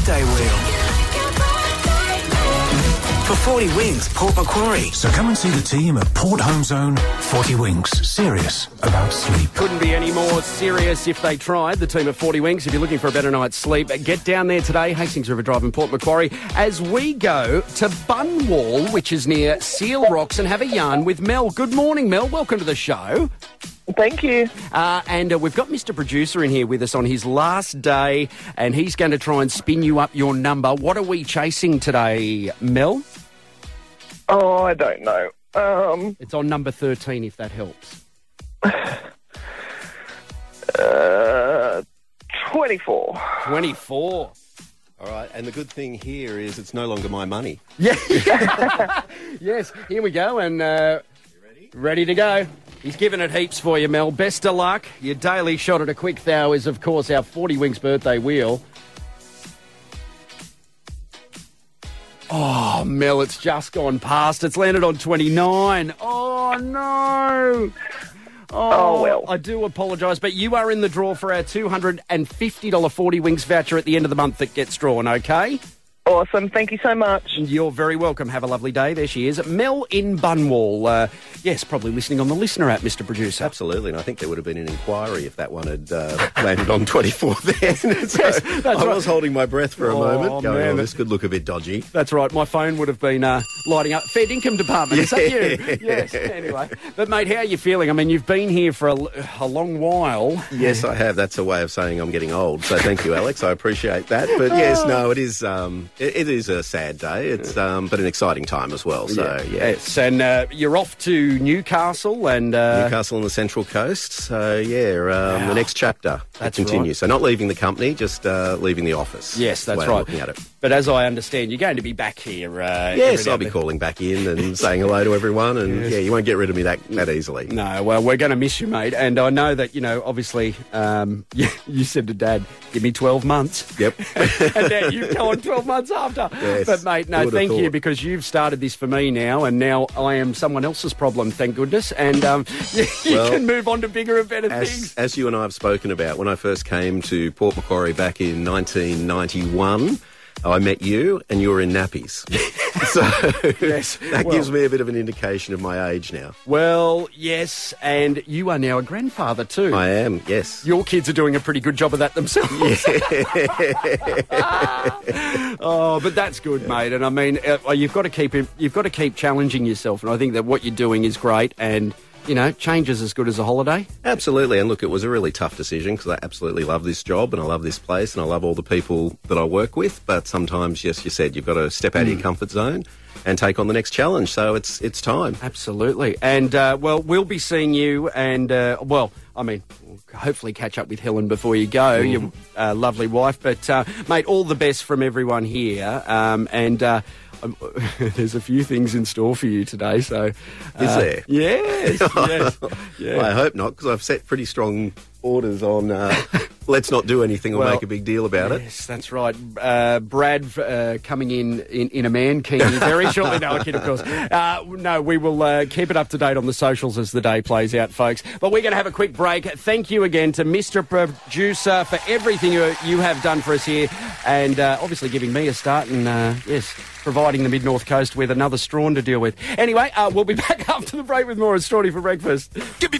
birthday wheel. For 40 Winks, Port Macquarie. So come and see the team at Port Home Zone 40 Winks. Serious about sleep. Couldn't be any more serious if they tried. The team at 40 Winks. If you're looking for a better night's sleep, get down there today, Hastings River Drive in Port Macquarie, as we go to Bungwahl, which is near Seal Rocks, and have a yarn with Mel. Good morning, Mel. Welcome to the show. Thank you. Uh, and uh, we've got Mr. Producer in here with us on his last day, and he's going to try and spin you up your number. What are we chasing today, Mel? Oh, I don't know. Um, It's on number 13, if that helps. uh, 24. 24. All right, and the good thing here is it's no longer my money. Yeah. yes, here we go, and uh, ready? ready to go. He's given it heaps for you, Mel. Best of luck. Your daily shot at a quick thou is, of course, our 40 Winks birthday wheel. Oh, Mel, it's just gone past. It's landed on 29. Oh, no. Oh, oh well. I do apologise, but you are in the draw for our $250 40 Winks voucher at the end of the month that gets drawn, okay? Awesome. Thank you so much. You're very welcome. Have a lovely day. There she is. Mel in Bungwahl. Uh, yes, probably listening on the listener app, Mr. Producer. Absolutely, and I think there would have been an inquiry if that one had uh, landed on 24 then. so Yes, that's I right. was holding my breath for a Oh, moment, going, man. oh, this could look a bit dodgy. That's right. My phone would have been uh, lighting up. Fair income department. Is that you? Yes. Anyway, but mate, how are you feeling? I mean, you've been here for a long while. Yes, I have. That's a way of saying I'm getting old. So thank you, Alex. I appreciate that. But yes, no, it is. Um, it, it is a sad day. It's um, but an exciting time as well. So yeah, Yes, and uh, you're off to Newcastle and uh, Newcastle on the Central Coast. So yeah, um, the next chapter That's continues. right. So not leaving the company, just uh, leaving the office. Yes, the that's right. Looking at it. But as I understand, you're going to be back here. Uh, Yes, I'll be calling back in and saying hello to everyone, and yeah, you won't get rid of me that, that easily. No, well, we're going to miss you, mate. And I know that, you know, obviously, um, you, you said to Dad, give me 12 months. Yep. and then you've gone 12 months after. Yes, but, mate, no, thank you because you've started this for me now, and now I am someone else's problem, thank goodness. And um, you, you Well, can move on to bigger and better As, things. as you and I have spoken about, when I first came to Port Macquarie back in 1991, I met you and you were in nappies. so Yes, that well- gives me a bit of an indication of my age now. Well, yes, and you are now a grandfather too. I am, yes. Your kids are doing a pretty good job of that themselves. oh, but that's good, mate. And I mean, uh, you've got to keep you've got to keep challenging yourself. And I think that what you're doing is great. And you know, change is as good as a holiday. Absolutely. And look, it was a really tough decision because I absolutely love this job and I love this place and I love all the people that I work with. But sometimes, yes, you said you've got to step out of Hmm. your comfort zone and take on the next challenge. So it's it's time. Absolutely. And uh, well, we'll be seeing you. And uh, well, I mean, we'll hopefully catch up with Helen before you go, your uh, lovely wife. But uh, mate, all the best from everyone here. Um, and. Uh, um, there's a few things in store for you today, so Is uh, there? Yes, yes, yeah. I hope not because I've set pretty strong orders on uh, let's not do anything or Well, make a big deal about it. Yes, that's right. Uh, Brad uh, coming in, in in a mankini very shortly. No, I kid, of course. Uh, no, we will uh, keep it up to date on the socials as the day plays out, folks. But we're going to have a quick break. Thank you again to Mr. Producer for everything you, you have done for us here, and uh, obviously giving me a start and uh, yes, providing the Mid North Coast with another strawn to deal with. Anyway, uh, we'll be back after the break with more of Strawny for breakfast. Give me